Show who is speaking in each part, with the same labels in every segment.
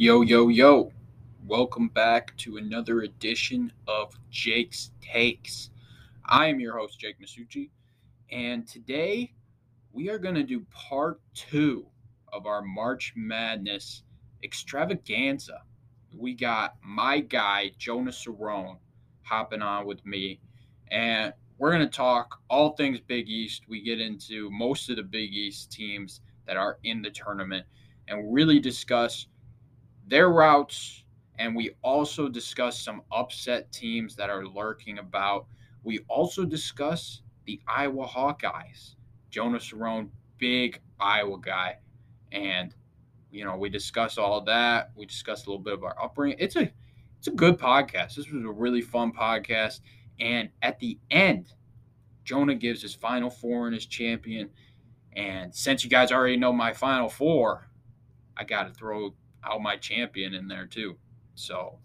Speaker 1: Yo, yo, yo. Welcome back to another edition of Jake's Takes. I am your host, Jake Masucci, and today we are going to do part two of our March Madness extravaganza. We got my guy, Jonas Cerone, hopping on with me, and we're going to talk all things Big East. We get into most of the Big East teams that are in the tournament and really discuss their routes. And we also discuss some upset teams that are lurking about. We also discuss the Iowa Hawkeyes. Jonas Cerone, big Iowa guy. And, you know, we discuss all that. We discuss a little bit of our upbringing. It's a it's a good podcast. This was a really fun podcast. And at the end, Jonah gives his final four and his champion. And since you guys already know my final four, I got to throw out my champion in there too. So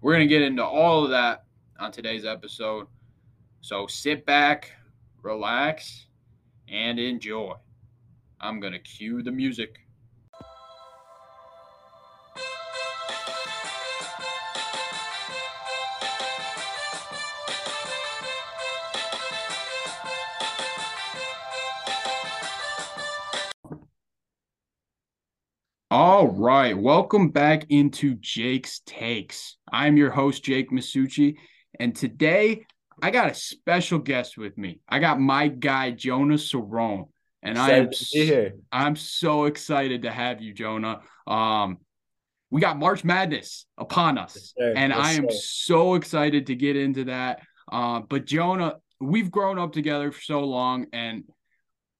Speaker 1: we're going to get into all of that on today's episode. So sit back, relax, and enjoy. I'm going to cue the music. All right, welcome back into Jake's Takes. I'm your host, Jake Masucci, and today I got a special guest with me. I got my guy, Jonah Cerone, and I am
Speaker 2: here.
Speaker 1: I'm so excited to have you, Jonah. Um, we got March Madness upon us,
Speaker 2: Yes,
Speaker 1: and
Speaker 2: Yes,
Speaker 1: I am
Speaker 2: sir.
Speaker 1: so excited to get into that. Uh, but Jonah, we've grown up together for so long, and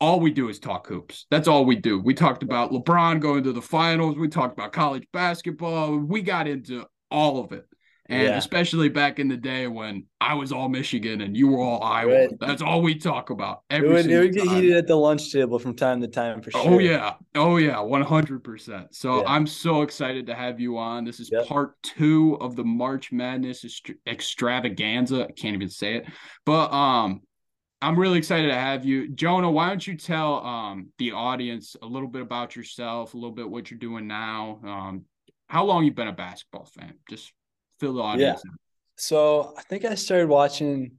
Speaker 1: all we do is talk hoops. That's all we do. We talked about LeBron going to the finals. We talked about college basketball. We got into all of it. And
Speaker 2: Yeah.
Speaker 1: especially back in the day when I was all Michigan and you were all Iowa.
Speaker 2: Right.
Speaker 1: That's all we talk about.
Speaker 2: It
Speaker 1: Every
Speaker 2: would, it would get heated at the lunch table from time to time for sure.
Speaker 1: Oh yeah. Oh yeah, 100%. So
Speaker 2: Yeah.
Speaker 1: I'm so excited to have you on. This is
Speaker 2: Yep.
Speaker 1: part 2 of the March Madness extravaganza. I can't even say it. But um I'm really excited to have you. Jonah, why don't you tell um the audience a little bit about yourself, a little bit what you're doing now. Um how long you've been a basketball fan? Just fill the audience in.
Speaker 2: So I think I started watching.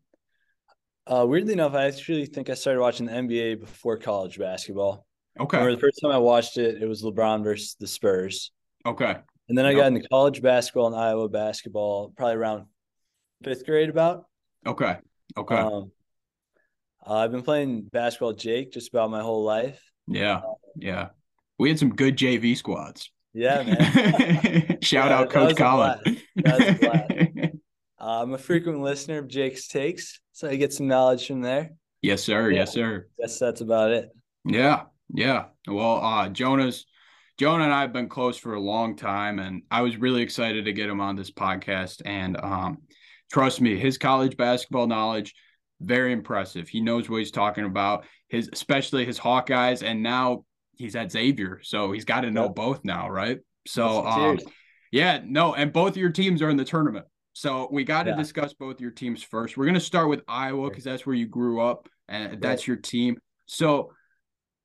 Speaker 2: Uh, weirdly enough, I actually think I started watching the NBA before college basketball.
Speaker 1: Okay.
Speaker 2: remember the first time I watched it, it was LeBron versus the Spurs,
Speaker 1: Okay.
Speaker 2: and then I got into college basketball and Iowa basketball probably around fifth grade. About.
Speaker 1: Okay. Okay.
Speaker 2: Um, uh, I've been playing basketball, Jake, just about my whole life.
Speaker 1: yeah. Yeah. We had some good JV squads.
Speaker 2: Yeah, man.
Speaker 1: Shout
Speaker 2: Yeah,
Speaker 1: out Coach Colin.
Speaker 2: blast. That was a. Uh, I'm a frequent listener of Jake's takes, so I get some knowledge from there.
Speaker 1: yes, sir. Yes, sir.
Speaker 2: Guess that's about it.
Speaker 1: Yeah. Yeah. Well, uh, Jonah's Jonah and I have been close for a long time, and I was really excited to get him on this podcast. And um, trust me, his college basketball knowledge very impressive. He knows what he's talking about. His especially his Hawkeyes, and now he's at Xavier, so he's got to know
Speaker 2: Yep.
Speaker 1: both now, right? So, um, yeah, no, and both of your teams are in the tournament. So we got to
Speaker 2: Yeah.
Speaker 1: discuss both your teams first. We're going to start with Iowa because that's where you grew up and that's your team. So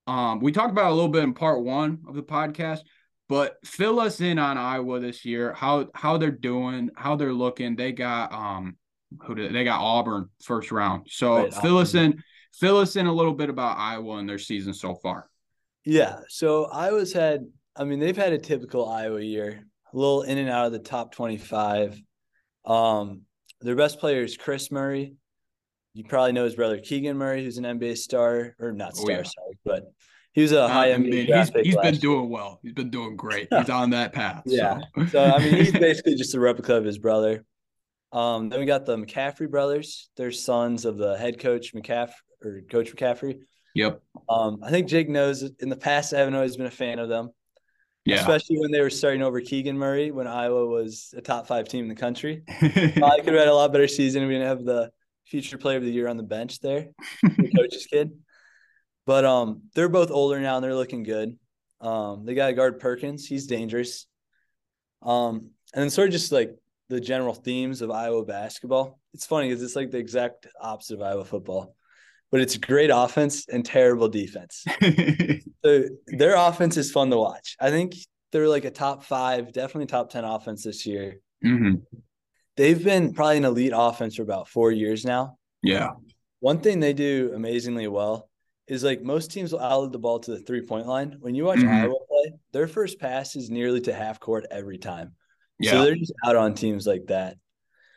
Speaker 1: um, we talked about a little bit in part one of the podcast, but fill us in on Iowa this year, how how they're doing, how they're looking. They got um who did they got Auburn first round. So
Speaker 2: Right,
Speaker 1: fill us in, fill us in a little bit about Iowa and their season so far.
Speaker 2: Yeah. So Iowa's had, I mean, they've had a typical Iowa year, a little in and out of the top 25. Um, their best player is Kris Murray. You probably know his brother Keegan Murray, who's an NBA star, or not
Speaker 1: Oh,
Speaker 2: star,
Speaker 1: yeah.
Speaker 2: sorry, but he was a high
Speaker 1: I
Speaker 2: NBA
Speaker 1: he's he's been doing well. He's been doing great. He's on that path.
Speaker 2: Yeah.
Speaker 1: So,
Speaker 2: So I mean, he's basically just a replica of his brother. Um, then we got the McCaffrey brothers. They're sons of the head coach McCaffrey or Coach McCaffrey.
Speaker 1: yep.
Speaker 2: Um, I think Jake knows in the past I haven't always been a fan of them,
Speaker 1: Yeah.
Speaker 2: especially when they were starting over Keegan Murray when Iowa was a top five team in the country. I could have had a lot better season. We didn't have the future player of the year on the bench there, the coach's kid. But um, they're both older now and they're looking good. Um, they got to guard Perkins. He's dangerous. Um, and then sort of just like the general themes of Iowa basketball. It's funny because it's like the exact opposite of Iowa football, but it's great offense and terrible defense. So their offense is fun to watch. I think they're like a top five, definitely top 10 offense this year.
Speaker 1: Mm-hmm.
Speaker 2: They've been probably an elite offense for about four years now.
Speaker 1: Yeah.
Speaker 2: One thing they do amazingly well is like most teams will outlet the ball to the three point line. When you watch
Speaker 1: Mhm.
Speaker 2: Iowa play, their first pass is nearly to half court every time. So they're just out on teams like that.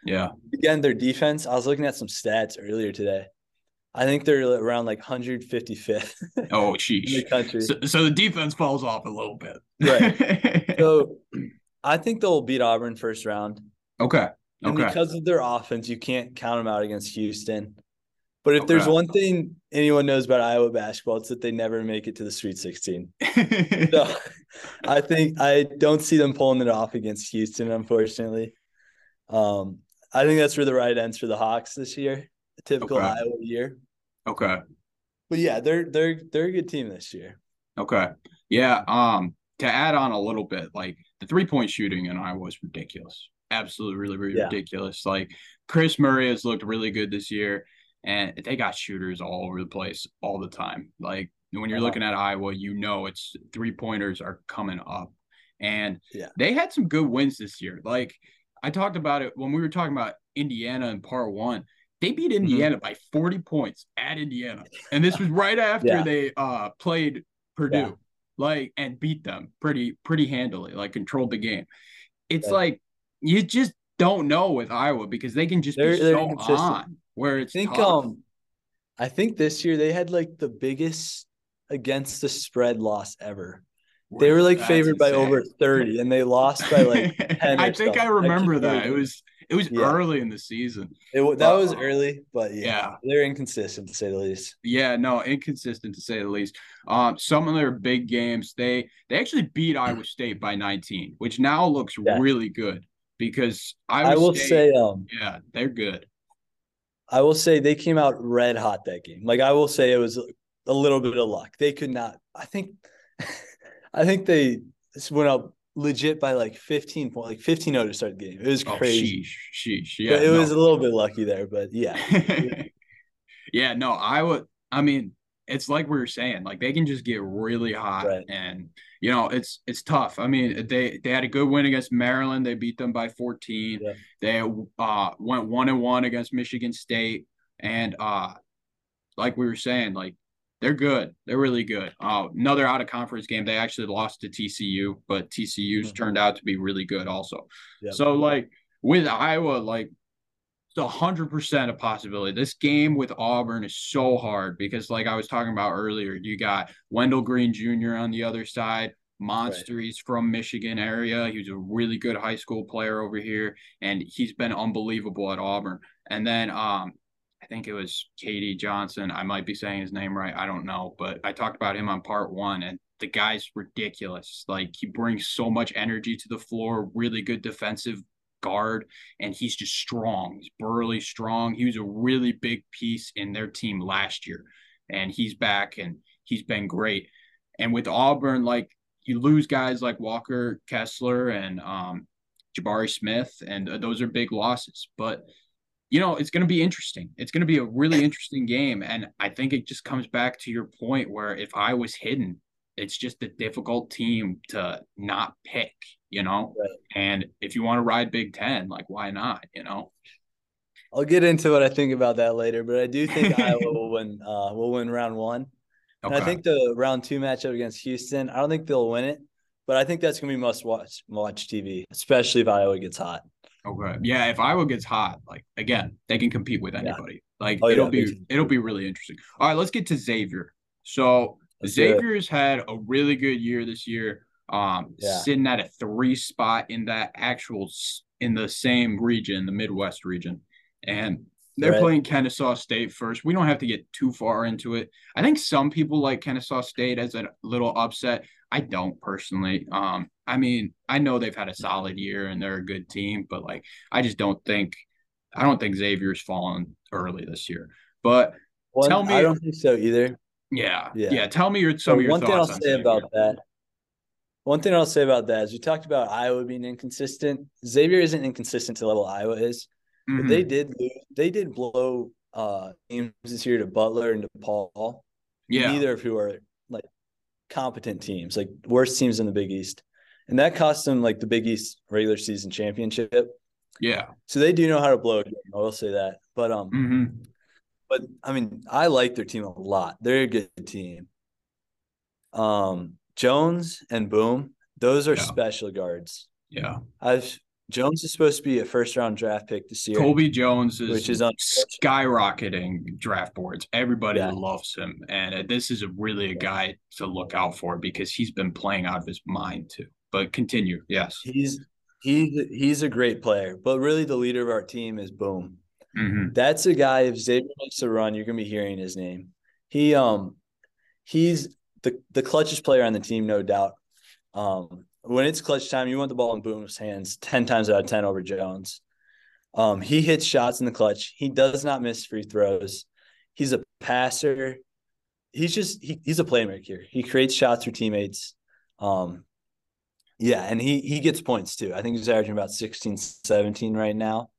Speaker 1: Yeah.
Speaker 2: Again, their defense, I was looking at some stats earlier today. I think they're around like 155th
Speaker 1: Oh,
Speaker 2: in the
Speaker 1: sheesh.
Speaker 2: country.
Speaker 1: So, so the defense falls off a little bit.
Speaker 2: Right. So I think they'll beat Auburn first round.
Speaker 1: okay.
Speaker 2: And
Speaker 1: Okay.
Speaker 2: because of their offense, you can't count them out against Houston. But if there's one thing anyone knows about Iowa basketball, it's that they never make it to the Sweet 16. So I think I don't see them pulling it off against Houston, unfortunately. Um, I think that's where the right ends for the Hawks this year, a typical
Speaker 1: Okay.
Speaker 2: Iowa year.
Speaker 1: okay.
Speaker 2: But yeah, they're they're they're a good team this year.
Speaker 1: Okay. Yeah. Um, to add on a little bit, like the three point shooting in Iowa was ridiculous. Absolutely, really, really
Speaker 2: Yeah.
Speaker 1: ridiculous. Like Kris Murray has looked really good this year, and they got shooters all over the place all the time. Like when you're looking at Iowa, you know it's three pointers are coming up, and
Speaker 2: Yeah.
Speaker 1: they had some good wins this year. Like I talked about it when we were talking about Indiana in part one. They beat
Speaker 2: Mm-hmm.
Speaker 1: Indiana by 40 points at Indiana. And this was right after
Speaker 2: Yeah.
Speaker 1: they uh played Purdue.
Speaker 2: Yeah.
Speaker 1: Like and beat them pretty pretty handily, like controlled the game. It's like you just don't know with Iowa because they can just
Speaker 2: They're-
Speaker 1: be so on where
Speaker 2: I think
Speaker 1: tough.
Speaker 2: um I think this year they had like the biggest against the spread loss ever. They were like favored by over 30 and they lost by like 10
Speaker 1: I think I.
Speaker 2: I
Speaker 1: remember
Speaker 2: keep
Speaker 1: that. It was it was
Speaker 2: Yeah.
Speaker 1: early in the season.
Speaker 2: It, that was early, but yeah,
Speaker 1: yeah.
Speaker 2: they're inconsistent to say the least.
Speaker 1: Yeah, no, inconsistent to say the least. Um, some of their big games, they they actually beat Iowa State by 19, which now looks
Speaker 2: Yeah.
Speaker 1: really good because Iowa
Speaker 2: I will
Speaker 1: State,
Speaker 2: say, um,
Speaker 1: yeah, they're good.
Speaker 2: I will say they came out red hot that game. Like I will say, it was a little bit of luck. They could not. I think, I think they went up legit by like 15 point, like 15 to start the game. It was
Speaker 1: Oh,
Speaker 2: crazy.
Speaker 1: sheesh, sheesh. Yeah,
Speaker 2: but it
Speaker 1: no.
Speaker 2: was a little bit lucky there. But yeah,
Speaker 1: yeah, no, I would I mean, it's like we were saying, like they can just get really hot,
Speaker 2: Right.
Speaker 1: and you know, it's it's tough. I mean, they they had a good win against Maryland. They beat them by 14.
Speaker 2: Yeah.
Speaker 1: They uh went one and one against Michigan State, and uh, like we were saying, like they're good. They're really good. Uh, another out of conference game. They actually lost to TCU, but TCU's
Speaker 2: Mhm.
Speaker 1: turned out to be really good also.
Speaker 2: Yep.
Speaker 1: So like with Iowa, like it's a hundred percent a possibility. This game with Auburn is so hard because, like I was talking about earlier, you got Wendell Green Jr. on the other side. Monster, he's from Michigan area. He was a really good high school player over here, and he's been unbelievable at Auburn. And then um, I think it was K.D. Johnson. I might be saying his name right. I don't know, but I talked about him on part one, and the guy's ridiculous. Like he brings so much energy to the floor. Really good defensive guard, and he's just strong. He's burly, strong. He was a really big piece in their team last year, and he's back and he's been great. And with Auburn, like you lose guys like Walker Kessler and um, Jabari Smith, and uh, those are big losses. But you know, it's going to be interesting. It's going to be a really interesting game, and I think it just comes back to your point where if I was hidden, it's just a difficult team to not pick. You know,
Speaker 2: Right.
Speaker 1: and if you want to ride Big Ten, like why not? You know.
Speaker 2: I'll get into what I think about that later. But I do think Iowa will win. Uh, will win round one. And
Speaker 1: Okay.
Speaker 2: I think the round two matchup against Houston. I don't think they'll win it, but I think that's gonna be must watch watch TV, especially if Iowa gets hot.
Speaker 1: Okay. Yeah, if Iowa gets hot, like again, they can compete with anybody. Like
Speaker 2: Oh,
Speaker 1: it'll
Speaker 2: big
Speaker 1: be it'll be really interesting. All right, let's get to Xavier. So
Speaker 2: Let's.
Speaker 1: Xavier's had a really good year this year. Um,
Speaker 2: Yeah.
Speaker 1: sitting at a three spot in that actual in the same region, the Midwest region, and they're
Speaker 2: Right.
Speaker 1: playing Kennesaw State first. We don't have to get too far into it. I think some people like Kennesaw State as a little upset. I don't personally. Um, I mean, I know they've had a solid year and they're a good team, but like, I just don't think, I don't think Xavier's fallen early this year. But
Speaker 2: One,
Speaker 1: Tell me-
Speaker 2: I don't think so either.
Speaker 1: yeah, yeah,
Speaker 2: Yeah.
Speaker 1: tell me your some
Speaker 2: So
Speaker 1: of your
Speaker 2: one thing I'll
Speaker 1: on
Speaker 2: say
Speaker 1: Xavier.
Speaker 2: about that. One thing I'll say about that is we talked about Iowa being inconsistent. Xavier isn't inconsistent to the level Iowa is, but
Speaker 1: Mhm.
Speaker 2: they did lose, they did blow uh games this year to Butler and to Paul.
Speaker 1: yeah,
Speaker 2: Neither of who are like competent teams, like worst teams in the Big East. and that cost them like the Big East regular season championship.
Speaker 1: Yeah.
Speaker 2: So they do know how to blow a game. I will say that. But um,
Speaker 1: hmm
Speaker 2: but I mean, I like their team a lot. They're a good team. Um, Jones and Boum, those are
Speaker 1: Yeah.
Speaker 2: special guards.
Speaker 1: Yeah.
Speaker 2: I've Jones is supposed to be a first round draft pick this year.
Speaker 1: Colby Jones is,
Speaker 2: Which is
Speaker 1: skyrocketing draft boards. Everybody
Speaker 2: Yeah.
Speaker 1: loves him, and uh, this is a really a guy to look out for because he's been playing out of his mind too. But continue, yes.
Speaker 2: He's he's he's a great player, but really the leader of our team is Boum.
Speaker 1: hmm
Speaker 2: That's a guy. If Xavier makes a run, you're gonna be hearing his name. He um he's the the clutchest player on the team, no doubt. Um, when it's clutch time, you want the ball in Boum's hands ten times out of ten over Jones. Um, he hits shots in the clutch. He does not miss free throws. He's a passer. He's just he, he's a playmaker. He creates shots for teammates. Um, yeah, and he he gets points too. I think he's averaging about 16, 17 right now.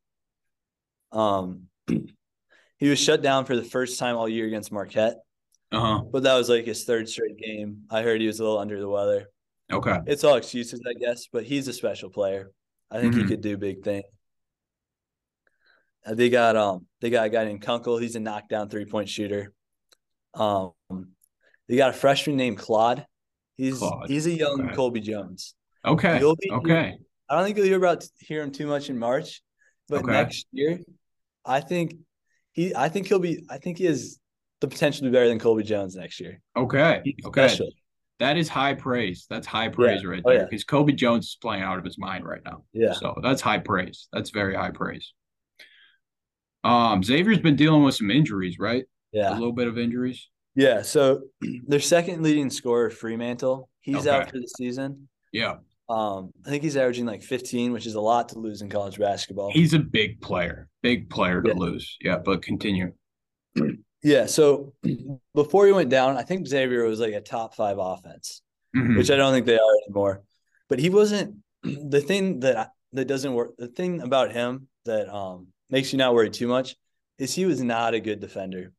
Speaker 2: Um, he was shut down for the first time all year against Marquette,
Speaker 1: Uh huh.
Speaker 2: but that was like his third straight game. I heard he was a little under the weather.
Speaker 1: Okay.
Speaker 2: It's all excuses, I guess, but he's a special player. I think
Speaker 1: Mhm.
Speaker 2: he could do big things. They got um they got a guy named Kunkel. He's a knockdown three point shooter. Um, they got a freshman named Claude. He's
Speaker 1: Claude,
Speaker 2: he's a young
Speaker 1: okay.
Speaker 2: Colby Jones.
Speaker 1: Okay.
Speaker 2: Be
Speaker 1: Okay.
Speaker 2: I don't think you'll hear about hear him too much in March, but
Speaker 1: Okay.
Speaker 2: next year, I think he I think he'll be I think he has the potential to be better than Colby Jones next year.
Speaker 1: Okay.
Speaker 2: He's
Speaker 1: Okay.
Speaker 2: special.
Speaker 1: That is high praise. That's high praise right
Speaker 2: Oh,
Speaker 1: there
Speaker 2: yeah.
Speaker 1: because Colby Jones is playing out of his mind right now.
Speaker 2: Yeah.
Speaker 1: So that's high praise. That's very high praise. Um, Xavier's been dealing with some injuries, right?
Speaker 2: Yeah.
Speaker 1: A little bit of injuries.
Speaker 2: Yeah. So their second leading scorer, Freemantle, he's out for the season.
Speaker 1: Yeah.
Speaker 2: Um, I think he's averaging like 15, which is a lot to lose in college basketball.
Speaker 1: He's a big player. Big player to
Speaker 2: Yeah.
Speaker 1: lose. Yeah, but continue.
Speaker 2: Yeah. So before he went down, I think Xavier was like a top five offense.
Speaker 1: Mhm.
Speaker 2: which I don't think they are anymore. But he wasn't the thing that that doesn't work. The thing about him that um makes you not worry too much is he was not a good defender.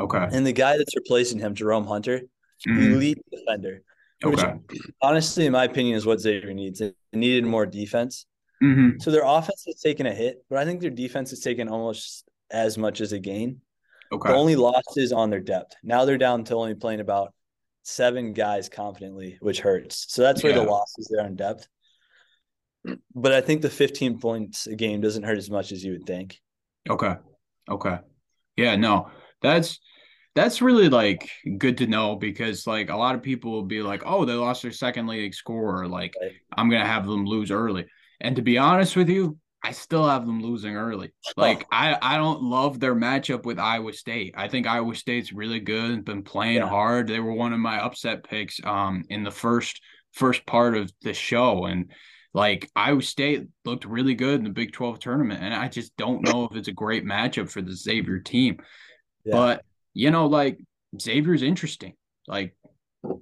Speaker 1: Okay.
Speaker 2: And the guy that's replacing him, Jerome Hunter,
Speaker 1: Mhm.
Speaker 2: elite defender. Which
Speaker 1: Okay.
Speaker 2: honestly, in my opinion, is what Xavier needs. It needed more defense.
Speaker 1: Mhm.
Speaker 2: So their offense has taken a hit, but I think their defense has taken almost as much as a gain.
Speaker 1: Okay.
Speaker 2: The only loss is on their depth. Now they're down to only playing about seven guys confidently, which hurts. So that's where
Speaker 1: Yeah.
Speaker 2: the losses there on depth. But I think the 15 points a game doesn't hurt as much as you would think.
Speaker 1: Okay. Okay. Yeah, no. That's that's really like good to know because like a lot of people will be like, "Oh, they lost their second leading scorer, like
Speaker 2: Right.
Speaker 1: I'm going to have them lose early." And to be honest with you, I still have them losing early. Like I I don't love their matchup with Iowa State. I think Iowa State's really good and been playing
Speaker 2: Yeah.
Speaker 1: hard. They were one of my upset picks um in the first first part of the show and like Iowa State looked really good in the Big 12 tournament and I just don't know if it's a great matchup for the Xavier team.
Speaker 2: Yeah.
Speaker 1: But you know like Xavier's interesting. Like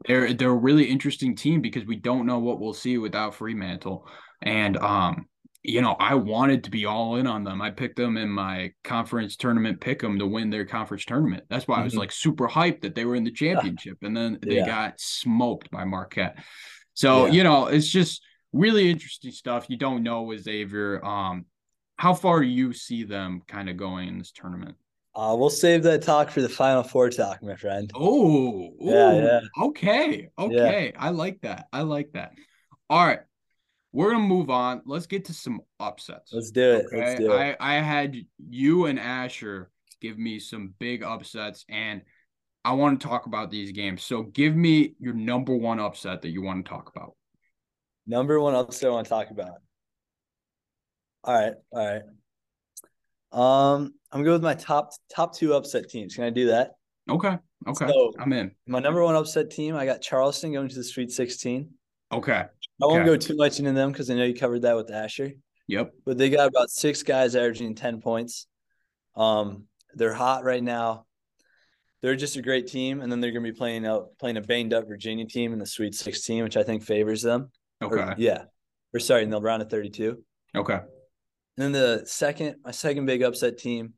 Speaker 1: they're they're a really interesting team because we don't know what we'll see without Freemantle. And um you know, I wanted to be all in on them. I picked them in my conference tournament pick them to win their conference tournament. That's why I was
Speaker 2: Mhm.
Speaker 1: like super hyped that they were in the championship and then they
Speaker 2: Yeah.
Speaker 1: got smoked by Marquette. So,
Speaker 2: Yeah.
Speaker 1: you know, it's just really interesting stuff. You don't know with Xavier. Um, how far do you see them kind of going in this tournament?
Speaker 2: Uh, we'll save that talk for the final four talk, my friend.
Speaker 1: Oh,
Speaker 2: Yeah, yeah.
Speaker 1: Okay. Okay. I like that. I like that. All right. We're gonna move on. Let's get to some upsets.
Speaker 2: Let's do it. Let's
Speaker 1: Okay.
Speaker 2: do it.
Speaker 1: I, I had you and Asher give me some big upsets, and I want to talk about these games. So give me your number one upset that you want to talk about.
Speaker 2: Number one upset I want to talk about. All right. All right. Um, I'm gonna go with my top top two upset teams. Can I do that?
Speaker 1: Okay. Okay.
Speaker 2: So-
Speaker 1: I'm in.
Speaker 2: My number one upset team, I got Charleston going to the Sweet 16.
Speaker 1: Okay.
Speaker 2: I won't
Speaker 1: Okay.
Speaker 2: go too much into them because I know you covered that with Asher.
Speaker 1: Yep.
Speaker 2: But they got about six guys averaging 10 points. Um, they're hot right now. They're just a great team, and then they're gonna be playing out playing a banged up Virginia team in the Sweet 16, which I think favors them. Or-
Speaker 1: Okay.
Speaker 2: yeah. Or sorry, in the round of 32.
Speaker 1: Okay.
Speaker 2: And then the second, my second big upset team,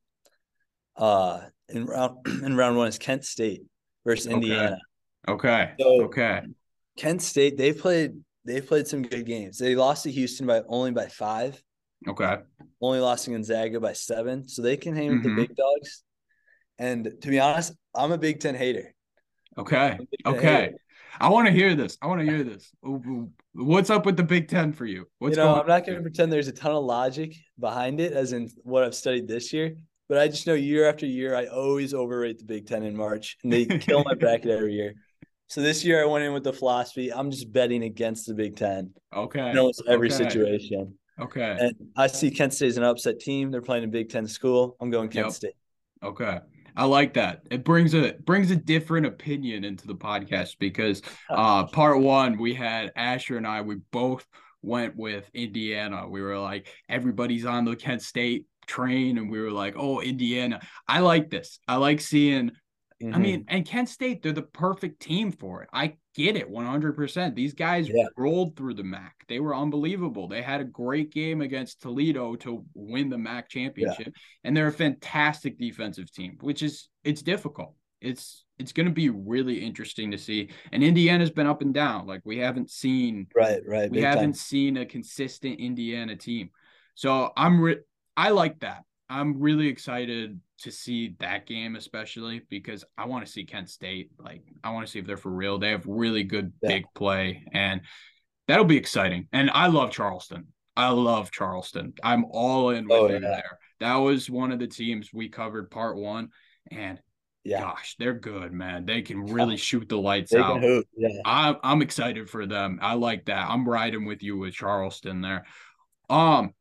Speaker 2: uh, in round in round one is Kent State versus
Speaker 1: Okay.
Speaker 2: Indiana.
Speaker 1: Okay.
Speaker 2: So-
Speaker 1: Okay.
Speaker 2: Kent State, they played they've played some good games. They lost to Houston by only by five.
Speaker 1: Okay.
Speaker 2: Only lost to Gonzaga by seven, so they can hang with
Speaker 1: Mhm.
Speaker 2: the big dogs. And to be honest, I'm a Big Ten hater.
Speaker 1: Okay.
Speaker 2: I'm a Big Ten
Speaker 1: Okay.
Speaker 2: hater.
Speaker 1: I want to hear this. I want to hear this. What's up with the Big Ten for you? What's
Speaker 2: you know, I'm not going to pretend there's a ton of logic behind it, as in what I've studied this year. But I just know year after year, I always overrate the Big Ten in March, and they kill my bracket every year. So this year, I went in with the philosophy: I'm just betting against the Big Ten
Speaker 1: Okay.
Speaker 2: in almost every
Speaker 1: Okay.
Speaker 2: situation.
Speaker 1: Okay.
Speaker 2: And I see Kent State as an upset team. They're playing a Big Ten school. I'm going Kent
Speaker 1: Yep.
Speaker 2: State.
Speaker 1: Okay. I like that. It brings a brings a different opinion into the podcast because uh part one we had Asher and I we both went with Indiana. We were like everybody's on the Kent State train and we were like, "Oh, Indiana." I like this. I like seeing I
Speaker 2: Mhm.
Speaker 1: mean, and Kent State, they're the perfect team for it. I get it 100%. These guys
Speaker 2: Yeah.
Speaker 1: rolled through the MAC. They were unbelievable. They had a great game against Toledo to win the MAC championship. And they're a fantastic defensive team, which is it's difficult. It's it's going to be really interesting to see. And Indiana's been up and down. Like we haven't seen
Speaker 2: right, right.
Speaker 1: we haven't
Speaker 2: time.
Speaker 1: seen a consistent Indiana team. So I'm re- I like that. I'm really excited to see that game, especially because I want to see Kent State. Like I want to see if they're for real. They have really good
Speaker 2: Yeah.
Speaker 1: big play, and that'll be exciting. And I love Charleston. I love Charleston. I'm all in with
Speaker 2: Oh, yeah.
Speaker 1: there. That was one of the teams we covered part one, and
Speaker 2: Yeah,
Speaker 1: gosh, they're good, man. They can really shoot the lights
Speaker 2: they
Speaker 1: out.
Speaker 2: Yeah,
Speaker 1: I'm I'm excited for them. I like that. I'm riding with you with Charleston there. Um,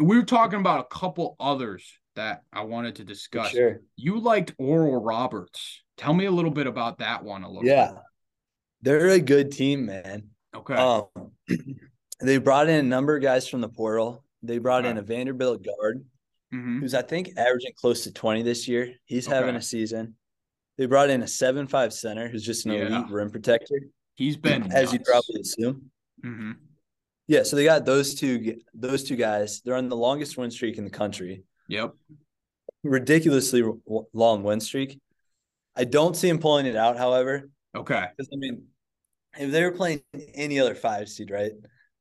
Speaker 1: we were talking about a couple others that I wanted to discuss.
Speaker 2: sure.
Speaker 1: You liked Oral Roberts. Tell me a little bit about that one. A little.
Speaker 2: Yeah, they're a good team, man.
Speaker 1: Okay.
Speaker 2: Um, they brought in a number of guys from the portal. They brought in a Vanderbilt guard
Speaker 1: hmm
Speaker 2: who's I think averaging close to 20 this year. He's having a season. They brought in a seven five center who's just an
Speaker 1: Yeah.
Speaker 2: elite rim protector,
Speaker 1: He's been
Speaker 2: as you probably assume.
Speaker 1: hmm
Speaker 2: Yeah, so they got those two those two guys. They're on the longest win streak in the country.
Speaker 1: Yep.
Speaker 2: Ridiculously long win streak. I don't see him pulling it out, however,
Speaker 1: Okay.
Speaker 2: because I mean, if they were playing any other five seed, right?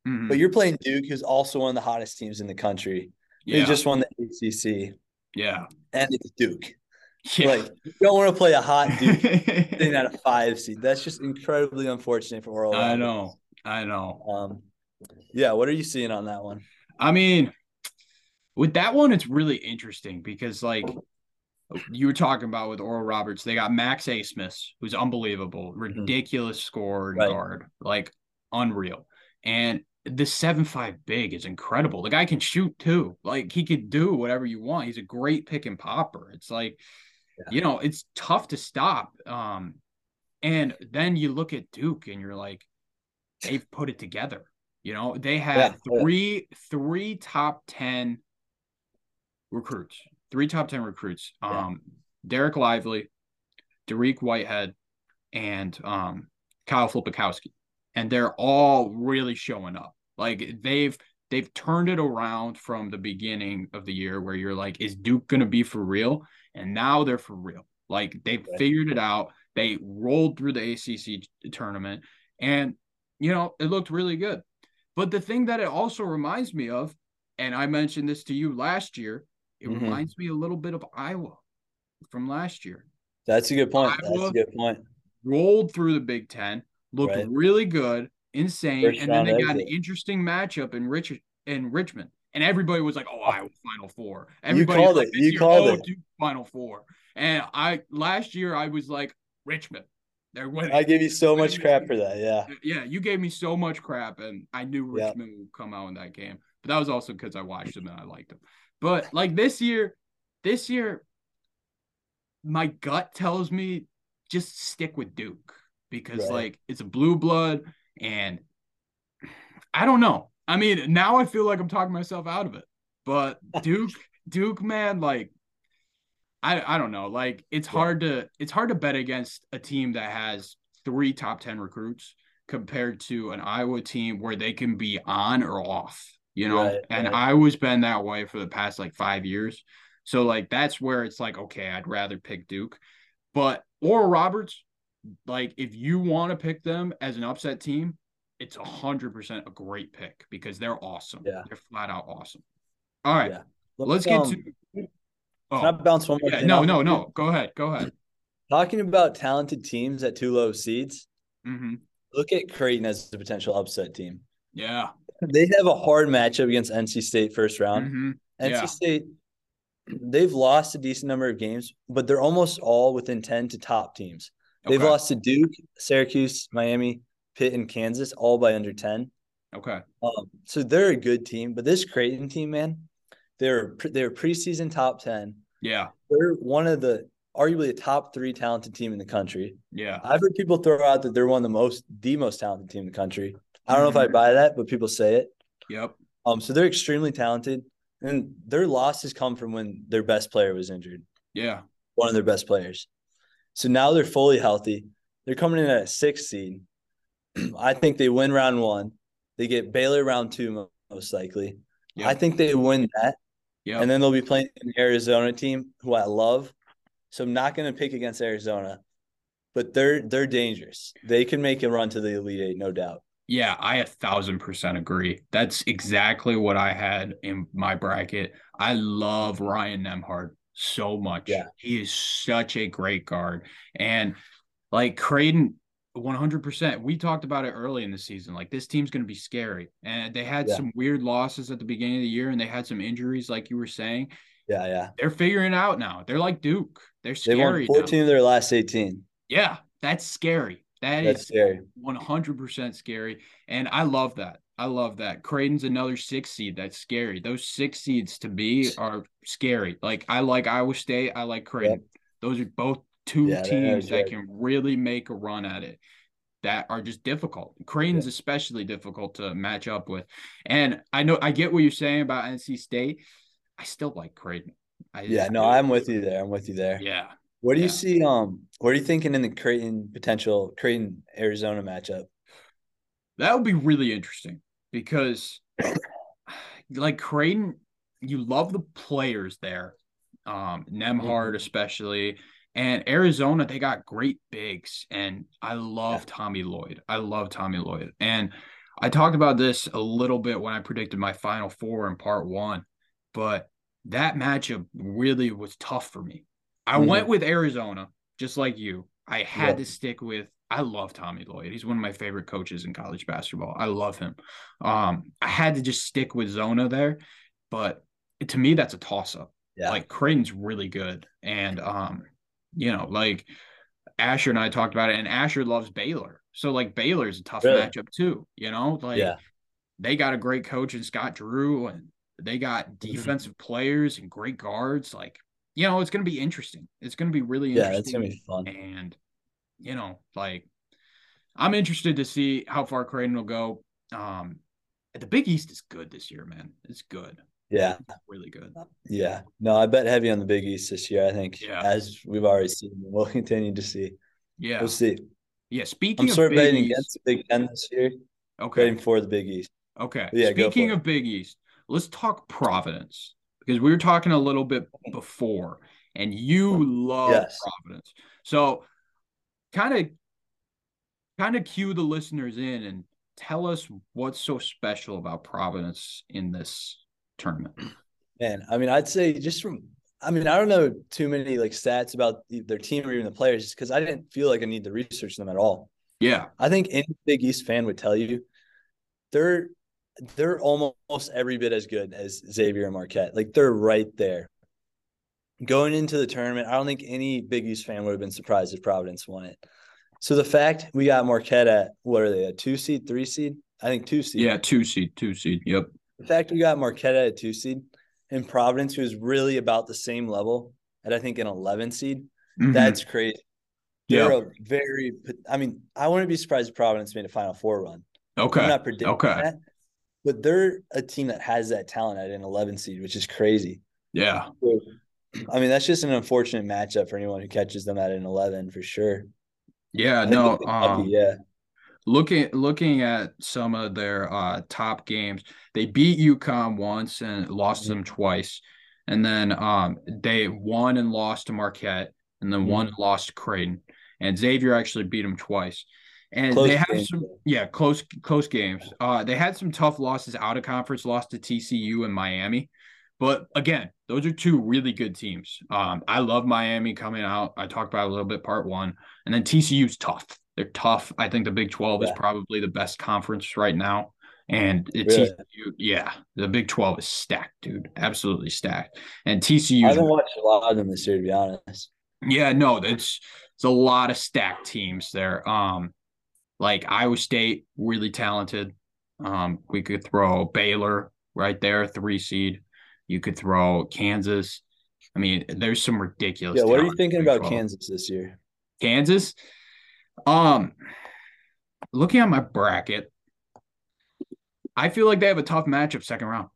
Speaker 1: Mhm.
Speaker 2: But you're playing Duke, who's also one of the hottest teams in the country.
Speaker 1: Yeah.
Speaker 2: They just won the ACC,
Speaker 1: yeah.
Speaker 2: and it's Duke.
Speaker 1: Yeah.
Speaker 2: Like, you don't want to play a hot Duke thing at a five seed. That's just incredibly unfortunate for Oral.
Speaker 1: I know. I know.
Speaker 2: Um, yeah. What are you seeing on that one?
Speaker 1: I mean, with that one, it's really interesting because, like, you were talking about with Oral Roberts, they got Max Abmas, who's unbelievable, ridiculous scorer
Speaker 2: Mm-hmm. Right.
Speaker 1: guard, like unreal. And the seven five big is incredible. The guy can shoot too. Like he could do whatever you want. He's a great pick and popper. It's like,
Speaker 2: Yeah.
Speaker 1: you know, it's tough to stop. Um, and then you look at Duke and you're like, they've put it together. You know, they had
Speaker 2: Yeah,
Speaker 1: three three top ten recruits, three top ten recruits.
Speaker 2: Yeah.
Speaker 1: Um, Dereck Lively, Dariq Whitehead, and um Kyle Filipowski, and they're all really showing up. Like they've they've turned it around from the beginning of the year where you're like, is Duke gonna be for real? And now they're for real. Like they've
Speaker 2: Right.
Speaker 1: figured it out. They rolled through the ACC tournament, and you know it looked really good. But the thing that it also reminds me of, and I mentioned this to you last year, it
Speaker 2: Mhm.
Speaker 1: reminds me a little bit of Iowa from last year.
Speaker 2: That's a good point. That's
Speaker 1: Iowa-
Speaker 2: a good point.
Speaker 1: Rolled through the Big Ten, looked
Speaker 2: Right.
Speaker 1: really good, insane,
Speaker 2: First
Speaker 1: and then they got an interesting matchup in Rich in Richmond, and everybody was like, "Oh, Iowa Final Four.
Speaker 2: You
Speaker 1: Everybody
Speaker 2: called
Speaker 1: like,
Speaker 2: it. You
Speaker 1: year,
Speaker 2: called
Speaker 1: oh,
Speaker 2: it.
Speaker 1: Final Four. And I last year I was like Richmond.
Speaker 2: I gave you so much crap for that. Yeah.
Speaker 1: yeah, you gave me so much crap, and I knew
Speaker 2: Yeah.
Speaker 1: Richmond would come out in that game. But that was also because I watched them and I liked them. But like this year, this year, my gut tells me just stick with Duke because
Speaker 2: Right.
Speaker 1: like it's a blue blood, and I don't know. I mean, now I feel like I'm talking myself out of it. But Duke, Duke, man, like I I don't know. Like it's
Speaker 2: Yeah.
Speaker 1: hard to it's hard to bet against a team that has three top 10 recruits compared to an Iowa team where they can be on or off, you know?
Speaker 2: Right,
Speaker 1: and
Speaker 2: right.
Speaker 1: Iowa's been that way for the past like 5 years. So like that's where it's like okay, I'd rather pick Duke. But Oral Roberts, like if you want to pick them as an upset team, it's a hundred percent a great pick because they're awesome.
Speaker 2: Yeah.
Speaker 1: They're flat out awesome. All right.
Speaker 2: Yeah.
Speaker 1: Let's get
Speaker 2: um,
Speaker 1: to oh,
Speaker 2: I bounce one more
Speaker 1: yeah, no, no, no. Go ahead. Go ahead.
Speaker 2: Talking about talented teams at two low seeds,
Speaker 1: hmm
Speaker 2: look at Creighton as a potential upset team.
Speaker 1: Yeah.
Speaker 2: They have a hard matchup against NC State first round.
Speaker 1: hmm
Speaker 2: NC
Speaker 1: Yeah.
Speaker 2: State, they've lost a decent number of games, but they're almost all within 10 to top teams. They've
Speaker 1: Okay.
Speaker 2: lost to Duke, Syracuse, Miami, Pitt, and Kansas, all by under 10.
Speaker 1: Okay.
Speaker 2: Um, so they're a good team, but this Creighton team, man, they're they're preseason top 10.
Speaker 1: Yeah.
Speaker 2: They're one of the arguably the top three talented team in the country.
Speaker 1: Yeah.
Speaker 2: I've heard people throw out that they're one of the most the most talented team in the country. I don't know if I
Speaker 1: Mhm.
Speaker 2: buy that, but people say it.
Speaker 1: Yep.
Speaker 2: Um, so they're extremely talented, and their losses come from when their best player was injured,
Speaker 1: Yeah.
Speaker 2: one of their best players. So now they're fully healthy. They're coming in at a six seed. I think they win round one. They get Baylor round two most likely.
Speaker 1: Yep.
Speaker 2: I think they win that, And then they'll be playing an Arizona team who I love. So I'm not going to pick against Arizona, but they're they're dangerous. They can make a run to the Elite Eight, no doubt.
Speaker 1: Yeah, I a thousand percent agree. That's exactly what I had in my bracket. I love Ryan Nembhard so much.
Speaker 2: Yeah.
Speaker 1: He is such a great guard. And like Creighton, 100%. We talked about it early in the season. Like this team's going to be scary. And they had
Speaker 2: Yeah.
Speaker 1: some weird losses at the beginning of the year and they had some injuries, like you were saying.
Speaker 2: Yeah, yeah.
Speaker 1: They're figuring it out now. They're like Duke. They're
Speaker 2: They won
Speaker 1: scary. now.
Speaker 2: 14 of their last 18.
Speaker 1: Yeah, that's scary. That
Speaker 2: That's
Speaker 1: is
Speaker 2: scary.
Speaker 1: 100% scary. And I love that. I love that. Creighton's another six seed. That's scary. Those six seeds to me are scary. Like I like Iowa State. I like Creighton. Those are both two
Speaker 2: Yeah,
Speaker 1: teams that
Speaker 2: good.
Speaker 1: can really make a run at it that are just difficult. Creighton's especially difficult to match up with. And I know I get what you're saying about NC State. I still like Creighton. I
Speaker 2: Yeah, no. I'm with you there. I'm with you there.
Speaker 1: Yeah.
Speaker 2: What do you see? Um, what are you thinking in the Creighton potential Creighton Arizona matchup?
Speaker 1: That would be really interesting because, like Creighton, you love the players there, um, Nembhard
Speaker 2: Mhm.
Speaker 1: especially, and Arizona. They got great bigs, and I love. Tommy Lloyd. I love Tommy Lloyd, and I talked about this a little bit when I predicted my Final Four in Part One, but that matchup really was tough for me. I
Speaker 2: Mhm.
Speaker 1: went with Arizona, just like you. I had
Speaker 2: Yeah.
Speaker 1: to stick with. I love Tommy Lloyd. He's one of my favorite coaches in college basketball. I love him. Um, I had to just stick with Zona there, but to me, that's a toss up.
Speaker 2: Yeah,
Speaker 1: Like Creighton's really good, and um, you know, like Asher and I talked about it, and Asher loves Baylor, so like Baylor's a tough
Speaker 2: Really?
Speaker 1: matchup too. You know, like
Speaker 2: yeah,
Speaker 1: they got a great coach in Scott Drew, and they got
Speaker 2: Mm-hmm.
Speaker 1: defensive players and great guards. Like, you know, it's going to be interesting. It's going to be really
Speaker 2: interesting. yeah.
Speaker 1: Interesting.
Speaker 2: gonna be fun.
Speaker 1: And, you know, like, I'm interested to see how far Creighton will go. Um, the Big East is good this year, man. It's good.
Speaker 2: Yeah,
Speaker 1: really good.
Speaker 2: Uh, yeah. No, I bet heavy on the Big East this year. I think,
Speaker 1: Yeah.
Speaker 2: as we've already seen, we'll continue to see.
Speaker 1: Yeah.
Speaker 2: We'll see.
Speaker 1: Yeah. Speaking
Speaker 2: I'm
Speaker 1: of
Speaker 2: sort of betting
Speaker 1: East,
Speaker 2: against the Big Ten this year.
Speaker 1: okay.
Speaker 2: Betting for the Big East.
Speaker 1: Okay.
Speaker 2: Yeah, go for
Speaker 1: Speaking
Speaker 2: it.
Speaker 1: of Big East, let's talk Providence because we were talking a little bit before, and you love
Speaker 2: Yes.
Speaker 1: Providence. So, kind of, kind of cue the listeners in and tell us what's so special about Providence in this tournament.
Speaker 2: Man, I mean, I'd say just from, I mean, I don't know too many like stats about their team or even the players because I didn't feel like I need to research them at all.
Speaker 1: Yeah.
Speaker 2: I think any Big East fan would tell you they're they're almost every bit as good as Xavier and Marquette. Like they're right there. Going into the tournament, I don't think any Big East fan would have been surprised if Providence won it. So the fact we got Marquette at what are they, a two seed, three seed? I think two seed.
Speaker 1: Yeah. Two seed, two seed. Yep.
Speaker 2: The fact we got Marquette at a two seed and Providence, who is really about the same level at I think an 11 seed,
Speaker 1: Mhm.
Speaker 2: that's crazy. They're a very, I mean, I wouldn't be surprised if Providence made a Final Four run.
Speaker 1: Okay.
Speaker 2: I'm not predicting
Speaker 1: Okay.
Speaker 2: that, but they're a team that has that talent at an 11 seed, which is crazy.
Speaker 1: Yeah.
Speaker 2: I mean, that's just an unfortunate matchup for anyone who catches them at an 11 for sure.
Speaker 1: Yeah. No.
Speaker 2: they've been lucky,
Speaker 1: Um,
Speaker 2: yeah,
Speaker 1: looking looking at some of their uh top games they beat UConn once and lost
Speaker 2: Mhm.
Speaker 1: them twice and then um they won and lost to Marquette and then won
Speaker 2: Mhm.
Speaker 1: and lost to Creighton and Xavier actually beat them twice And close they have games. some yeah, close close games. Uh they had some tough losses out of conference, lost to TCU and Miami. But again, those are two really good teams. Um, I love Miami coming out. I talked about a little bit part one. And then TCU's tough. They're tough. I think the Big 12 yeah. is probably the best conference right now. And really? TCU, yeah, the Big 12 is stacked, dude. Absolutely stacked. And TCU.
Speaker 2: I haven't watched a lot of them this year, to be honest.
Speaker 1: Yeah, no, it's it's a lot of stacked teams there. Um, like Iowa State, really talented. Um, we could throw Baylor right there, three seed. You could throw Kansas. I mean, there's some ridiculous.
Speaker 2: Yeah, what are you thinking about Kansas this year?
Speaker 1: Kansas. Um, looking at my bracket, I feel like they have a tough matchup second round.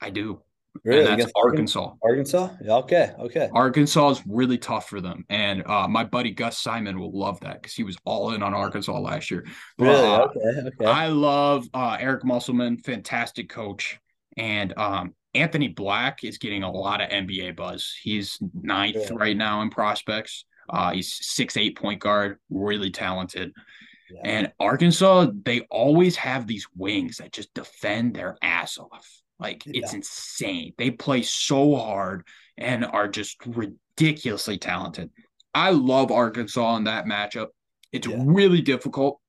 Speaker 1: I do. Really? And that's Arkansas.
Speaker 2: Arkansas? Yeah, okay. Okay.
Speaker 1: Arkansas is really tough for them. And uh, my buddy Gus Simon will love that because he was all in on Arkansas last year.
Speaker 2: But, really? Uh, okay. Okay.
Speaker 1: I love uh, Eric Musselman, fantastic coach. And um, Anthony Black is getting a lot of NBA buzz. He's ninth yeah. right now in prospects. Uh, he's six eight point guard, really talented. Yeah. And Arkansas, they always have these wings that just defend their ass off. Like yeah. it's insane. They play so hard and are just ridiculously talented. I love Arkansas in that matchup. It's yeah. really difficult.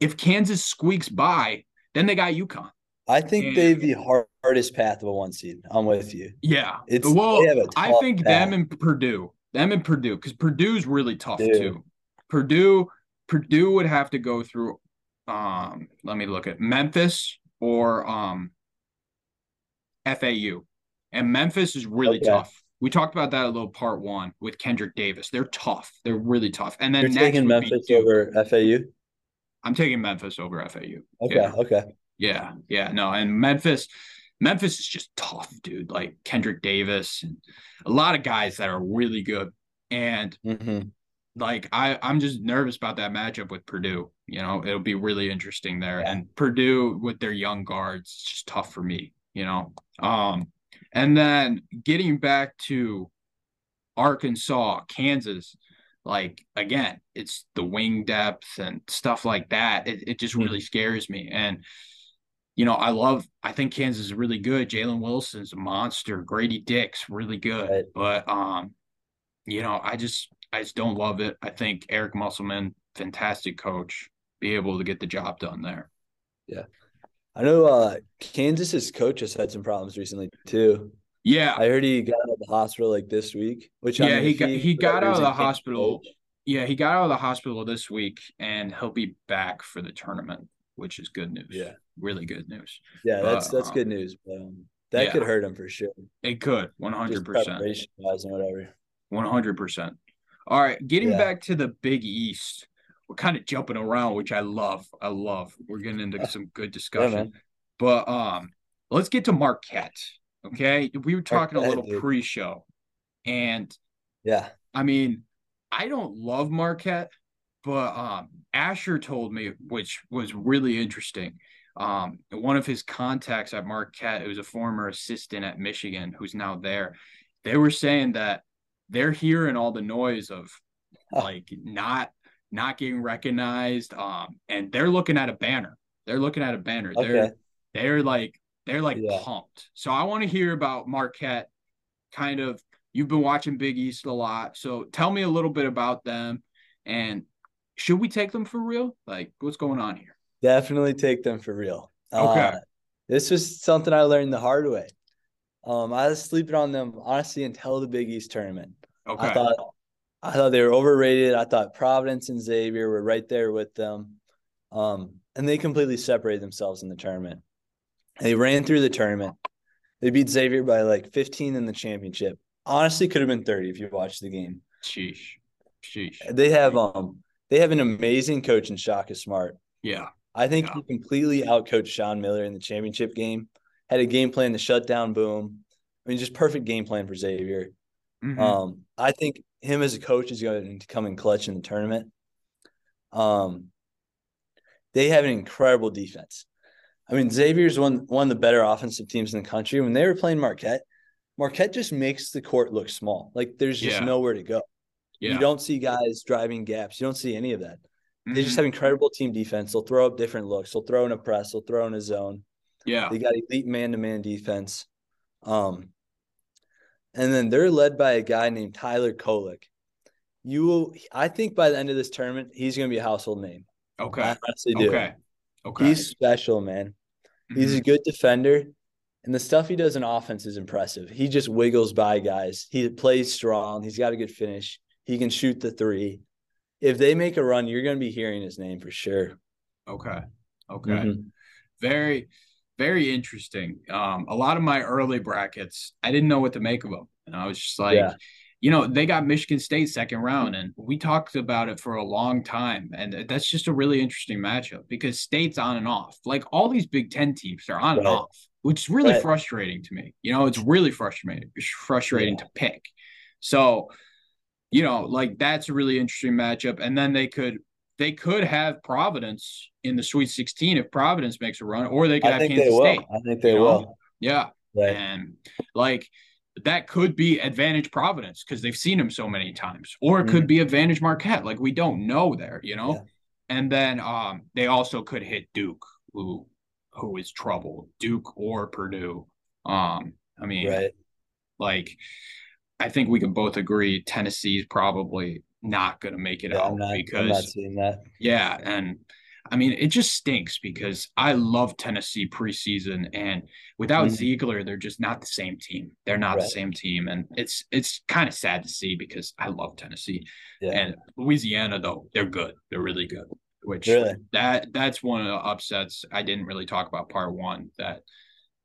Speaker 1: If Kansas squeaks by, then they got UConn.
Speaker 2: I think and, they've the hardest path of a one seed. I'm with you.
Speaker 1: Yeah. It's well, I think path. them and Purdue. Them and Purdue, because Purdue's really tough Dude. too. Purdue, Purdue would have to go through um, let me look at Memphis or um FAU. And Memphis is really okay. tough. We talked about that a little part one with Kendrick Davis. They're tough. They're really tough. And then
Speaker 2: You're taking Memphis over FAU?
Speaker 1: I'm taking Memphis over FAU.
Speaker 2: Okay. Yeah. Okay.
Speaker 1: Yeah. Yeah. No. And Memphis, Memphis is just tough, dude. Like Kendrick Davis and a lot of guys that are really good. And mm-hmm. like I, I'm just nervous about that matchup with Purdue. You know, it'll be really interesting there. Yeah. And Purdue with their young guards, it's just tough for me, you know. Um, and then getting back to Arkansas, Kansas, like again, it's the wing depth and stuff like that. It, it just really mm-hmm. scares me. And you know, I love. I think Kansas is really good. Jalen Wilson's a monster. Grady Dick's really good. Right. But um, you know, I just I just don't love it. I think Eric Musselman, fantastic coach, be able to get the job done there.
Speaker 2: Yeah. I know uh, Kansas's coach has had some problems recently too.
Speaker 1: Yeah,
Speaker 2: I heard he got out of the hospital like this week. Which
Speaker 1: yeah, I mean, he got he got out of the hospital. Coach. Yeah, he got out of the hospital this week, and he'll be back for the tournament, which is good news.
Speaker 2: Yeah,
Speaker 1: really good news.
Speaker 2: Yeah, that's that's um, good news. But, um, that yeah, could hurt him for sure.
Speaker 1: It could, one hundred percent.
Speaker 2: And whatever.
Speaker 1: One hundred percent. All right, getting yeah. back to the Big East we're kind of jumping around, which I love. I love. We're getting into some good discussion. Yeah, but um, let's get to Marquette. Okay, we were talking Marquette, a little dude. pre-show, and
Speaker 2: yeah,
Speaker 1: I mean, I don't love Marquette, but um, Asher told me, which was really interesting. Um, one of his contacts at Marquette, who's a former assistant at Michigan, who's now there, they were saying that they're hearing all the noise of like not not getting recognized. Um, and they're looking at a banner. They're looking at a banner. Okay. They're they're like they're like yeah. pumped. So I want to hear about Marquette. Kind of, you've been watching Big East a lot, so tell me a little bit about them. And should we take them for real? Like, what's going on here?
Speaker 2: Definitely take them for real.
Speaker 1: Okay. Uh,
Speaker 2: this was something I learned the hard way. Um, I was sleeping on them honestly until the Big East tournament.
Speaker 1: Okay.
Speaker 2: I thought I thought they were overrated. I thought Providence and Xavier were right there with them. Um, and they completely separated themselves in the tournament. They ran through the tournament. They beat Xavier by like 15 in the championship. Honestly, could have been 30 if you watched the game.
Speaker 1: Sheesh. Sheesh.
Speaker 2: They have um they have an amazing coach in Shaka Smart.
Speaker 1: Yeah.
Speaker 2: I think
Speaker 1: yeah.
Speaker 2: he completely outcoached Sean Miller in the championship game. Had a game plan to shut down Boum. I mean, just perfect game plan for Xavier. Mm-hmm. Um, I think him as a coach is going to come in clutch in the tournament. Um, they have an incredible defense. I mean, Xavier's one one of the better offensive teams in the country. When they were playing Marquette, Marquette just makes the court look small. Like there's just yeah. nowhere to go. Yeah. You don't see guys driving gaps. You don't see any of that. They just
Speaker 1: Mhm.
Speaker 2: have incredible team defense. They'll throw up different looks. They'll throw in a press. They'll throw in a zone.
Speaker 1: yeah.
Speaker 2: They got elite man to man defense. Um, and then they're led by a guy named Tyler Kolek. You will, I think by the end of this tournament, he's going to be a household name.
Speaker 1: Okay.
Speaker 2: I honestly do.
Speaker 1: Okay. Okay.
Speaker 2: He's special, man. He's
Speaker 1: Mhm.
Speaker 2: a good defender. And the stuff he does in offense is impressive. He just wiggles by guys. He plays strong. He's got a good finish. He can shoot the three. If they make a run, you're going to be hearing his name for sure.
Speaker 1: okay. Okay.
Speaker 2: Mhm.
Speaker 1: Very, very interesting. Um, a lot of my early brackets, I didn't know what to make of them. And I was just like,
Speaker 2: Yeah.
Speaker 1: you know, they got Michigan State second round, and we talked about it for a long time. And that's just a really interesting matchup because State's on and off. Like all these Big Ten teams are on and off, which is really
Speaker 2: Right.
Speaker 1: frustrating to me. You know, it's really frustrating. It's frustrating to pick. So, you know, like that's a really interesting matchup. And then they could they could have Providence in the Sweet 16 if Providence makes a run, or they could
Speaker 2: I
Speaker 1: have
Speaker 2: think
Speaker 1: Kansas
Speaker 2: they will.
Speaker 1: State.
Speaker 2: I think they
Speaker 1: you know?
Speaker 2: will.
Speaker 1: Yeah.
Speaker 2: Right.
Speaker 1: And like that could be advantage Providence because they've seen him so many times, or it could be advantage Marquette. Like we don't know there, you know.
Speaker 2: Mm-hmm. Yeah.
Speaker 1: And then um, they also could hit Duke, who who is trouble, Duke or Purdue. Um, I mean,
Speaker 2: Right.
Speaker 1: like I think we can both agree Tennessee's probably not going to make it
Speaker 2: Yeah,
Speaker 1: out
Speaker 2: not,
Speaker 1: because
Speaker 2: I'm not seeing that.
Speaker 1: yeah, and I mean it just stinks because I love Tennessee preseason, and without
Speaker 2: Mhm.
Speaker 1: Zeigler, they're just not the same team. They're not the same team, and it's it's kind of sad to see because I love Tennessee
Speaker 2: Yeah.
Speaker 1: and Louisiana though they're good, they're really good. Which
Speaker 2: Really?
Speaker 1: that that's one of the upsets I didn't really talk about part one that.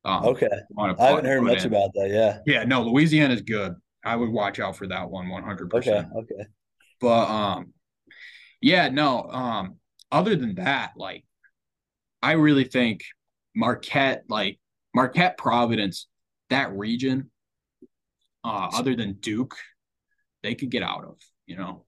Speaker 1: Um,
Speaker 2: Okay. I haven't heard much
Speaker 1: in.
Speaker 2: about that. Yeah.
Speaker 1: Yeah, no, Louisiana is good. I would watch out for that one 100%.
Speaker 2: Okay. Okay.
Speaker 1: But um yeah, no, um other than that, like I really think Marquette, like Marquette Providence, that region, uh other than Duke, they could get out of, you know.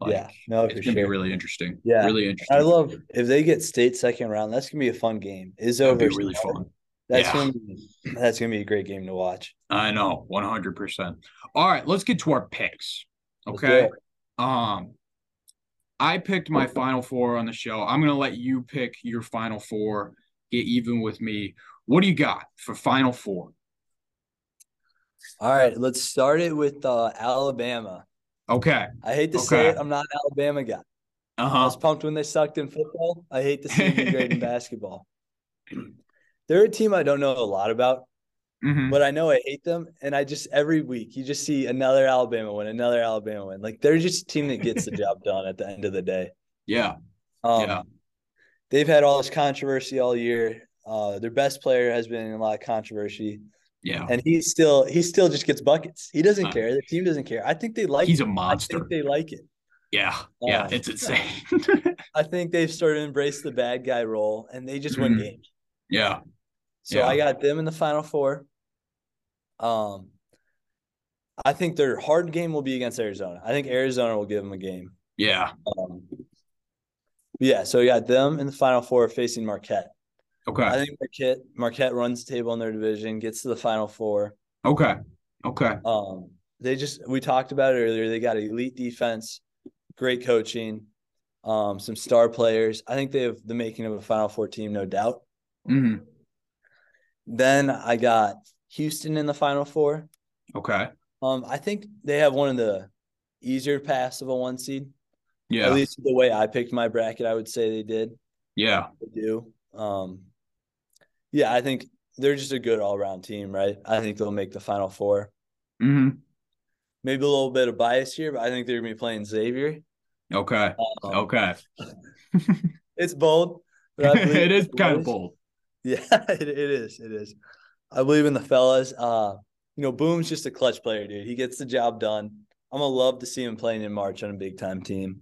Speaker 1: Like
Speaker 2: yeah. No,
Speaker 1: it's gonna be really interesting.
Speaker 2: Yeah.
Speaker 1: Really interesting.
Speaker 2: I love if they get state second round. That's gonna be a fun game.
Speaker 1: That'd be really fun.
Speaker 2: That's
Speaker 1: Yeah.
Speaker 2: gonna be that's gonna be a great game to watch.
Speaker 1: I know, 100%. All right, let's get to our picks. Okay? Um I picked my final four on the show. I'm going to let you pick your final four, get even with me. What do you got for final four?
Speaker 2: All right, let's start it with uh, Alabama.
Speaker 1: Okay.
Speaker 2: I hate to say it, I'm not an Alabama guy. I
Speaker 1: Uh-huh.
Speaker 2: was pumped when they sucked in football. I hate to see them great in basketball. They're a team I don't know a lot about,
Speaker 1: Mhm.
Speaker 2: but I know I hate them. And I just every week you just see another Alabama win, another Alabama win. Like they're just a team that gets the job done at the end of the day.
Speaker 1: Yeah.
Speaker 2: Um,
Speaker 1: Yeah.
Speaker 2: They've had all this controversy all year. Uh, their best player has been in a lot of controversy,
Speaker 1: Yeah.
Speaker 2: and he still he still just gets buckets. He doesn't
Speaker 1: Uh,
Speaker 2: care. The team doesn't care. I think they like.
Speaker 1: He's a
Speaker 2: it. I
Speaker 1: monster.
Speaker 2: think they like it.
Speaker 1: Yeah. Yeah.
Speaker 2: Um,
Speaker 1: It's insane.
Speaker 2: I think they've started to embrace the bad guy role, and they just win
Speaker 1: Mhm.
Speaker 2: games.
Speaker 1: yeah.
Speaker 2: So
Speaker 1: Yeah.
Speaker 2: I got them in the final four. Um, I think their hard game will be against Arizona. I think Arizona will give them a game.
Speaker 1: Yeah.
Speaker 2: Um, yeah, so we got them in the final four facing Marquette.
Speaker 1: Okay.
Speaker 2: I think Marquette Marquette runs the table in their division, gets to the final four.
Speaker 1: Okay. Okay.
Speaker 2: Um, they just we talked about it earlier. They got elite defense, great coaching, um, some star players. I think they have the making of a Final Four team, no doubt.
Speaker 1: hmm
Speaker 2: Then I got Houston in the Final Four.
Speaker 1: Okay.
Speaker 2: Um, I think they have one of the easier paths of a one seed.
Speaker 1: Yeah.
Speaker 2: At least the way I picked my bracket, I would say they did.
Speaker 1: Yeah.
Speaker 2: They do. Um, yeah, I think they're just a good all around team, right? I think they'll make the Final Four.
Speaker 1: hmm
Speaker 2: Maybe a little bit of bias here, but I think they're gonna be playing Xavier.
Speaker 1: Okay.
Speaker 2: Um,
Speaker 1: Okay.
Speaker 2: It's bold. but I believe
Speaker 1: it is kind of bold.
Speaker 2: Yeah, it, it is. It is. I believe in the fellas. Uh, you know, Boum's just a clutch player, dude. He gets the job done. I'm gonna love to see him playing in March on a big time team.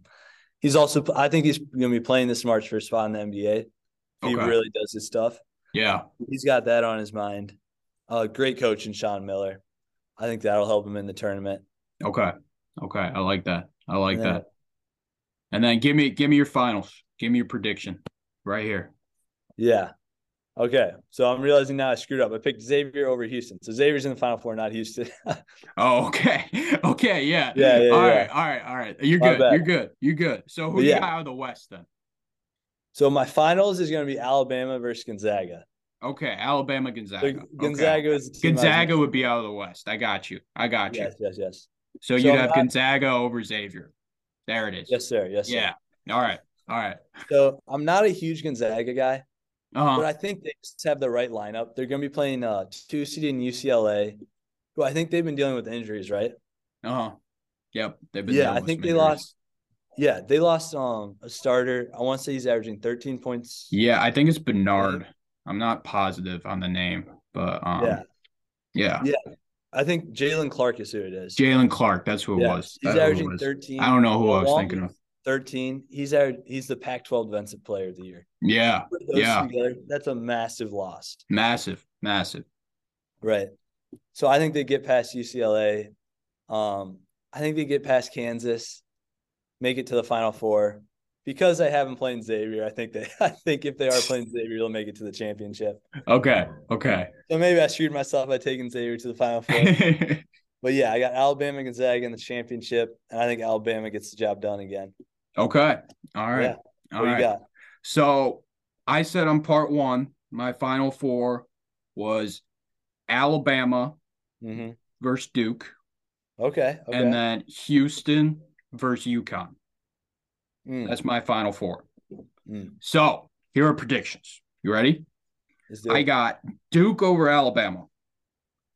Speaker 2: He's also, I think he's gonna be playing this March for a spot in the NBA. He
Speaker 1: Okay.
Speaker 2: really does his stuff.
Speaker 1: Yeah.
Speaker 2: He's got that on his mind. Uh, great coach in Sean Miller. I think that'll help him in the tournament.
Speaker 1: Okay. Okay. I like that. I like
Speaker 2: Yeah.
Speaker 1: that. And then give me give me your finals. Give me your prediction right here.
Speaker 2: Yeah. Okay, so I'm realizing now I screwed up. I picked Xavier over Houston. So Xavier's in the Final Four, not Houston.
Speaker 1: oh, okay, okay, yeah,
Speaker 2: yeah, yeah.
Speaker 1: All
Speaker 2: yeah.
Speaker 1: right, all right, all right. You're good. You're good. You're good. So who yeah. you got out of the West then?
Speaker 2: So my finals is going to be Alabama versus Gonzaga.
Speaker 1: Okay, Alabama, Gonzaga.
Speaker 2: So Gonzaga
Speaker 1: okay.
Speaker 2: is
Speaker 1: Gonzaga would be out of the West. I got you. I got you.
Speaker 2: Yes, yes, yes.
Speaker 1: So, so you'd have Gonzaga over Xavier. There it is.
Speaker 2: Yes, sir. Yes, sir.
Speaker 1: Yeah. All right. All right.
Speaker 2: So I'm not a huge Gonzaga guy,
Speaker 1: uh-huh.
Speaker 2: but I think they just have the right lineup. They're going to be playing uh, two seed in UCLA, who I think they've been dealing with injuries, right?
Speaker 1: Uh huh. Yep. They've been.
Speaker 2: Yeah, I think they injuries. lost. Yeah, they lost um a starter. I want to say he's averaging 13 points.
Speaker 1: Yeah, I think it's Bernard. I'm not positive on the name, but um,
Speaker 2: yeah,
Speaker 1: yeah,
Speaker 2: yeah. I think Jaylen Clark is who it is.
Speaker 1: Jaylen Clark, that's who it yeah. was.
Speaker 2: He's averaging 13.
Speaker 1: I don't know who I was thinking of.
Speaker 2: 13. He's our, he's the Pac-12 Defensive Player of the Year.
Speaker 1: Yeah, yeah.
Speaker 2: Together, that's a massive loss.
Speaker 1: Massive, massive.
Speaker 2: Right. So I think they get past UCLA. Um, I think they get past Kansas, make it to the Final Four. Because I haven't played Xavier, I think they I think if they are playing Xavier, they'll make it to the championship.
Speaker 1: Okay. Okay.
Speaker 2: So maybe I screwed myself by taking Xavier to the Final Four. but yeah, I got Alabama Gonzaga in the championship, and I think Alabama gets the job done again.
Speaker 1: Okay. All right. Yeah. All
Speaker 2: what
Speaker 1: right. So I said on part one, my final four was Alabama
Speaker 2: mm-hmm.
Speaker 1: versus Duke.
Speaker 2: Okay, okay.
Speaker 1: And then Houston versus UConn.
Speaker 2: Mm.
Speaker 1: That's my final four.
Speaker 2: Mm.
Speaker 1: So here are predictions. You ready? I got Duke over Alabama.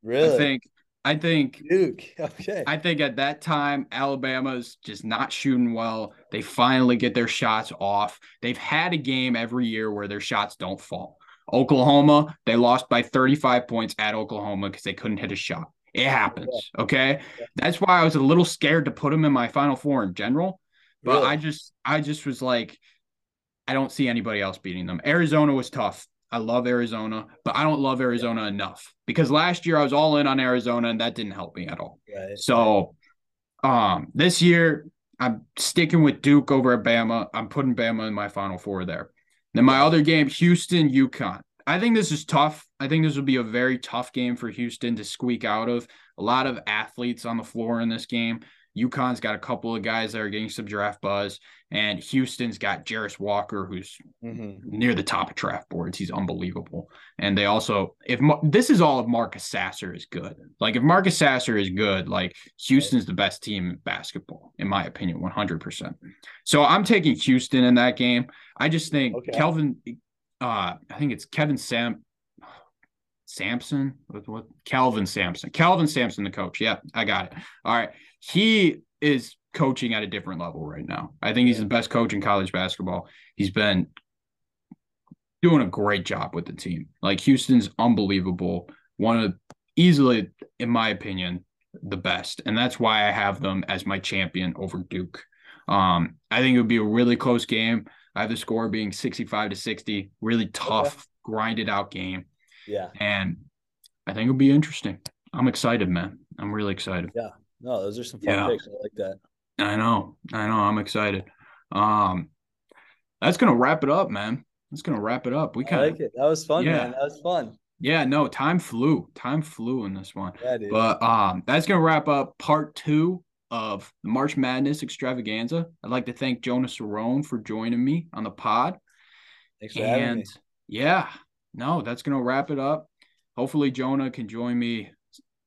Speaker 2: Really?
Speaker 1: I think I think
Speaker 2: Duke. Okay.
Speaker 1: I think at that time Alabama's just not shooting well. They finally get their shots off. They've had a game every year where their shots don't fall. Oklahoma, they lost by 35 points at Oklahoma because they couldn't hit a shot. It happens. Okay. That's why I was a little scared to put them in my final four in general. But really? I just I just was like, I don't see anybody else beating them. Arizona was tough. I love Arizona, but I don't love Arizona yeah. enough because last year I was all in on Arizona and that didn't help me at all.
Speaker 2: Right.
Speaker 1: So um this year I'm sticking with Duke over at Bama. I'm putting Bama in my final four there. Then my other game, Houston, UConn. I think this is tough. I think this will be a very tough game for Houston to squeak out of. A lot of athletes on the floor in this game. UConn's got a couple of guys that are getting some draft buzz, and Houston's got Jarace Walker, who's
Speaker 2: mm-hmm.
Speaker 1: near the top of draft boards. He's unbelievable. And they also, if this is all if Marcus Sasser is good, like if Marcus Sasser is good, like Houston's the best team in basketball, in my opinion, 100%. So I'm taking Houston in that game. I just think okay. Kelvin, uh, I think it's Kevin Sam. Sampson with what Calvin Sampson. Calvin Sampson, the coach. Yeah, I got it. All right he is coaching at a different level right now. I think he's the best coach in college basketball. He's been doing a great job with the team. Like Houston's unbelievable. One of easily, in my opinion, the best. And that's why I have them as my champion over Duke. Um, I think it would be a really close game. I have the score being 65 to 60, really tough, grinded out game.
Speaker 2: Yeah.
Speaker 1: And I think it'll be interesting. I'm excited, man. I'm really excited.
Speaker 2: Yeah. No, those are some fun yeah. picks. I like that.
Speaker 1: I know. I know. I'm excited. Um, that's gonna wrap it up, man. That's gonna wrap it up. We kind of
Speaker 2: like it. That was fun, yeah. man. That was fun.
Speaker 1: Yeah, no, time flew. Time flew in this one.
Speaker 2: Yeah.
Speaker 1: But um, that's gonna wrap up part two of the March Madness extravaganza. I'd like to thank Jonah Cerone for joining me on the pod.
Speaker 2: Thanks for and having me.
Speaker 1: Yeah, no, that's gonna wrap it up. Hopefully, Jonah can join me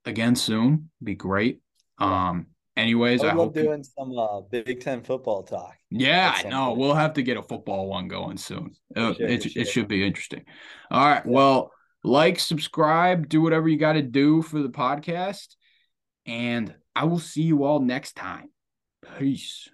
Speaker 1: again soon. Be great. Um. Anyways, I,
Speaker 2: I
Speaker 1: hope
Speaker 2: doing some uh, Big Ten football talk.
Speaker 1: Yeah, I know. We'll have to get a football one going soon. Uh, sure, it, sure. it should be interesting. All right. Yeah. Well, like, subscribe, do whatever you got to do for the podcast, and I will see you all next time. Peace.